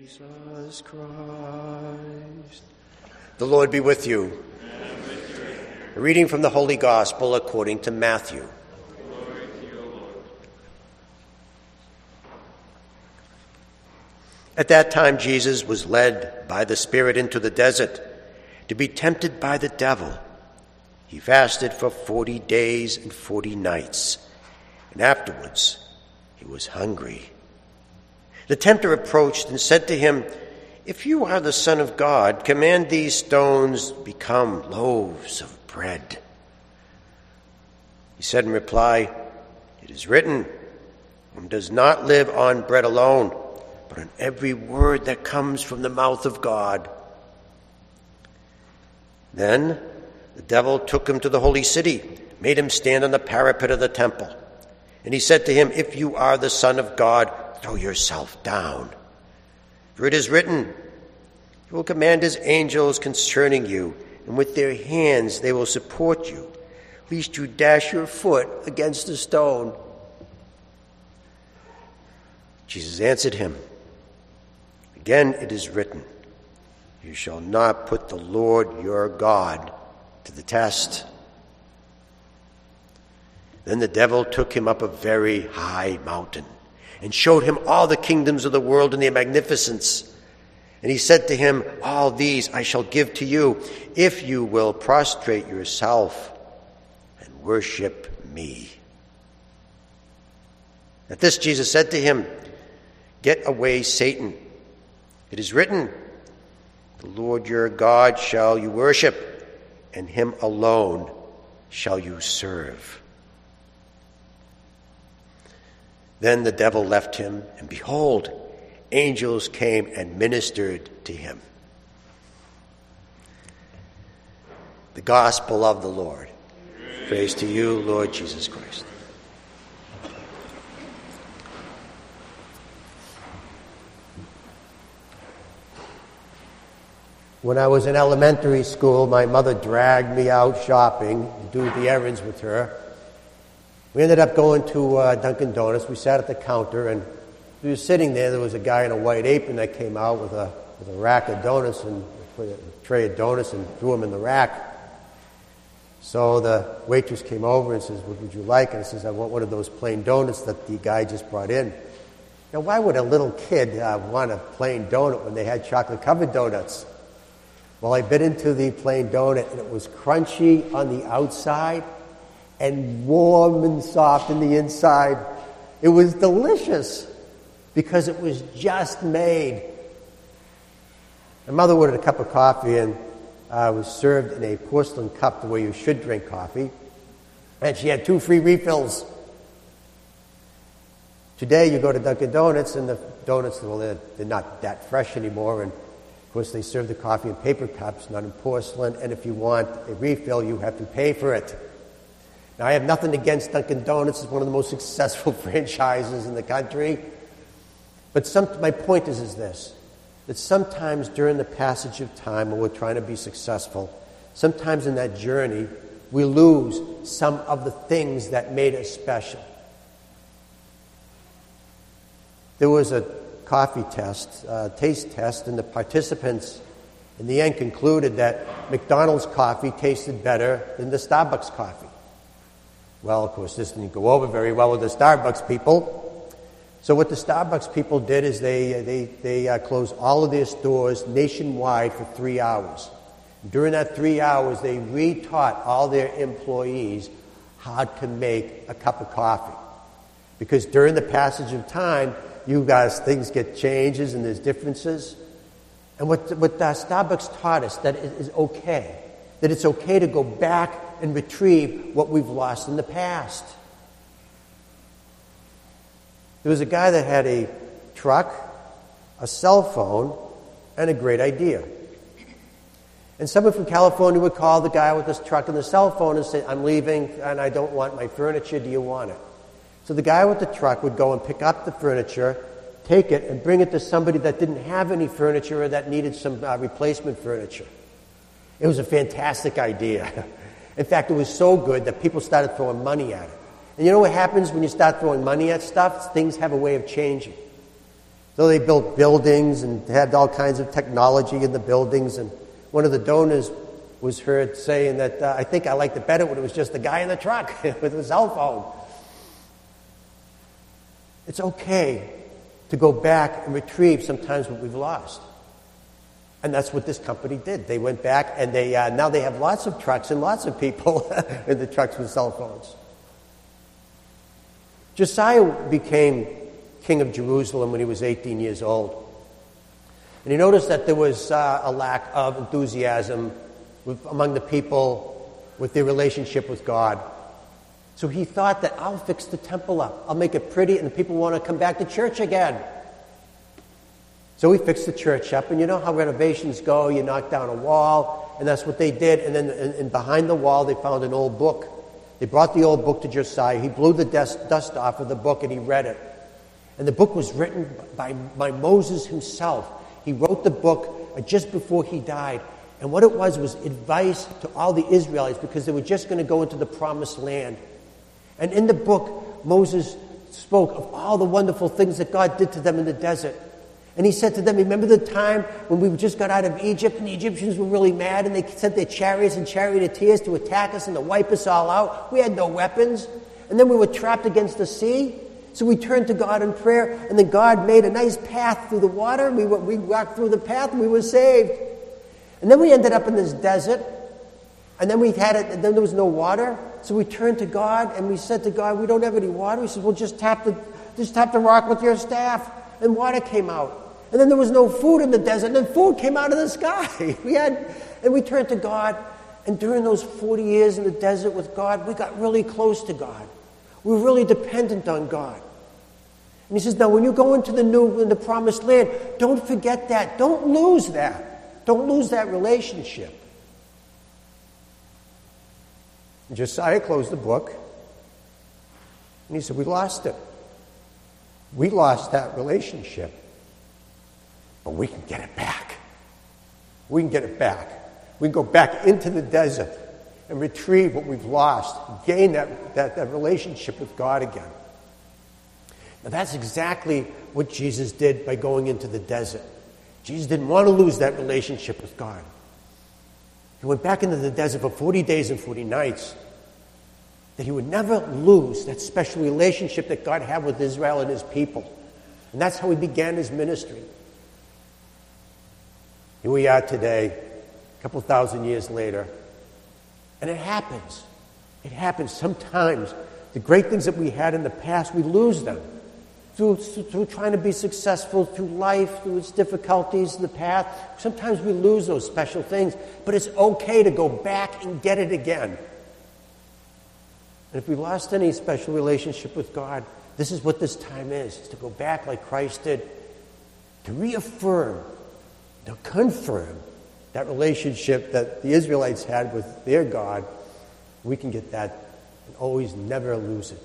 Jesus Christ. The Lord be with you. A reading from the Holy Gospel according to Matthew. At that time, Jesus was led by the Spirit into the desert to be tempted by the devil. He fasted for forty days and forty nights, and afterwards he was hungry. The tempter approached and said to him, If you are the Son of God, command these stones become loaves of bread. He said in reply, It is written, One does not live on bread alone, but on every word that comes from the mouth of God. Then the devil took him to the holy city, made him stand on the parapet of the temple. And he said to him, If you are the Son of God, throw yourself down. For it is written, He will command His angels concerning you, and with their hands they will support you, lest you dash your foot against a stone. Jesus answered him, Again it is written, You shall not put the Lord your God to the test. Then the devil took him up a very high mountain and showed him all the kingdoms of the world and their magnificence. And he said to him, All these I shall give to you if you will prostrate yourself and worship me. At this, Jesus said to him, Get away, Satan. It is written, The Lord your God shall you worship, and him alone shall you serve. Then the devil left him, and behold, angels came and ministered to him. The gospel of the Lord. Praise to you, Lord Jesus Christ. When I was in elementary school, my mother dragged me out shopping to do the errands with her. We ended up going to uh, Dunkin' Donuts. We sat at the counter, and we were sitting there. There was a guy in a white apron that came out with a, with a rack of donuts and a tray of donuts and threw them in the rack. So the waitress came over and says, What would you like? And I says, I want one of those plain donuts that the guy just brought in. Now, why would a little kid uh, want a plain donut when they had chocolate covered donuts? Well, I bit into the plain donut, and it was crunchy on the outside and warm and soft in the inside. It was delicious because it was just made. My mother ordered a cup of coffee and uh, was served in a porcelain cup the way you should drink coffee. And she had two free refills. Today you go to Dunkin' Donuts and the donuts, well, they're, they're not that fresh anymore. And of course, they serve the coffee in paper cups, not in porcelain. And if you want a refill, you have to pay for it. Now, I have nothing against Dunkin' Donuts. It's one of the most successful franchises in the country. But some, my point is, is this that sometimes during the passage of time when we're trying to be successful, sometimes in that journey, we lose some of the things that made us special. There was a coffee test, uh, taste test, and the participants in the end concluded that McDonald's coffee tasted better than the Starbucks coffee. Well, of course, this didn't go over very well with the Starbucks people. So, what the Starbucks people did is they, they, they uh, closed all of their stores nationwide for three hours. During that three hours, they retaught all their employees how to make a cup of coffee. Because during the passage of time, you guys, things get changes and there's differences. And what, what uh, Starbucks taught us, that it is okay. That it's okay to go back and retrieve what we've lost in the past. There was a guy that had a truck, a cell phone, and a great idea. And someone from California would call the guy with this truck and the cell phone and say, I'm leaving and I don't want my furniture. Do you want it? So the guy with the truck would go and pick up the furniture, take it, and bring it to somebody that didn't have any furniture or that needed some uh, replacement furniture. It was a fantastic idea. In fact, it was so good that people started throwing money at it. And you know what happens when you start throwing money at stuff? Things have a way of changing. So they built buildings and had all kinds of technology in the buildings. And one of the donors was heard saying that uh, I think I liked it better when it was just the guy in the truck with his cell phone. It's okay to go back and retrieve sometimes what we've lost. And that's what this company did. They went back and they, uh, now they have lots of trucks and lots of people in the trucks with cell phones. Josiah became king of Jerusalem when he was 18 years old. And he noticed that there was uh, a lack of enthusiasm with, among the people with their relationship with God. So he thought that I'll fix the temple up. I'll make it pretty, and the people want to come back to church again. So we fixed the church up, and you know how renovations go. You knock down a wall, and that's what they did. And then and, and behind the wall, they found an old book. They brought the old book to Josiah. He blew the dust, dust off of the book, and he read it. And the book was written by, by Moses himself. He wrote the book just before he died. And what it was was advice to all the Israelites because they were just going to go into the promised land. And in the book, Moses spoke of all the wonderful things that God did to them in the desert. And he said to them, Remember the time when we just got out of Egypt and the Egyptians were really mad and they sent their chariots and charioteers to attack us and to wipe us all out? We had no weapons. And then we were trapped against the sea. So we turned to God in prayer, and then God made a nice path through the water. We, we walked through the path, and we were saved. And then we ended up in this desert, and then we had it, and then there was no water. So we turned to God, and we said to God, "We don't have any water." He said, "Well, just tap the, just tap the rock with your staff," and water came out. And then there was no food in the desert, and then food came out of the sky. We had, and we turned to God, and during those 40 years in the desert with God, we got really close to God. We were really dependent on God. And he says, now when you go into the new, in the promised land, don't forget that. Don't lose that. Don't lose that relationship. And Josiah closed the book, and he said, we lost it. We lost that relationship. But we can get it back. We can get it back. We can go back into the desert and retrieve what we've lost, gain that, that, that relationship with God again. Now, that's exactly what Jesus did by going into the desert. Jesus didn't want to lose that relationship with God. He went back into the desert for 40 days and 40 nights. That he would never lose that special relationship that God had with Israel and his people. And that's how he began his ministry. Here we are today, a couple thousand years later, and it happens. It happens sometimes. The great things that we had in the past, we lose them. Through, through trying to be successful, through life, through its difficulties, the path. Sometimes we lose those special things, but it's okay to go back and get it again. And if we lost any special relationship with God, this is what this time is. It's to go back like Christ did, to reaffirm, to confirm that relationship that the Israelites had with their God, we can get that and always never lose it.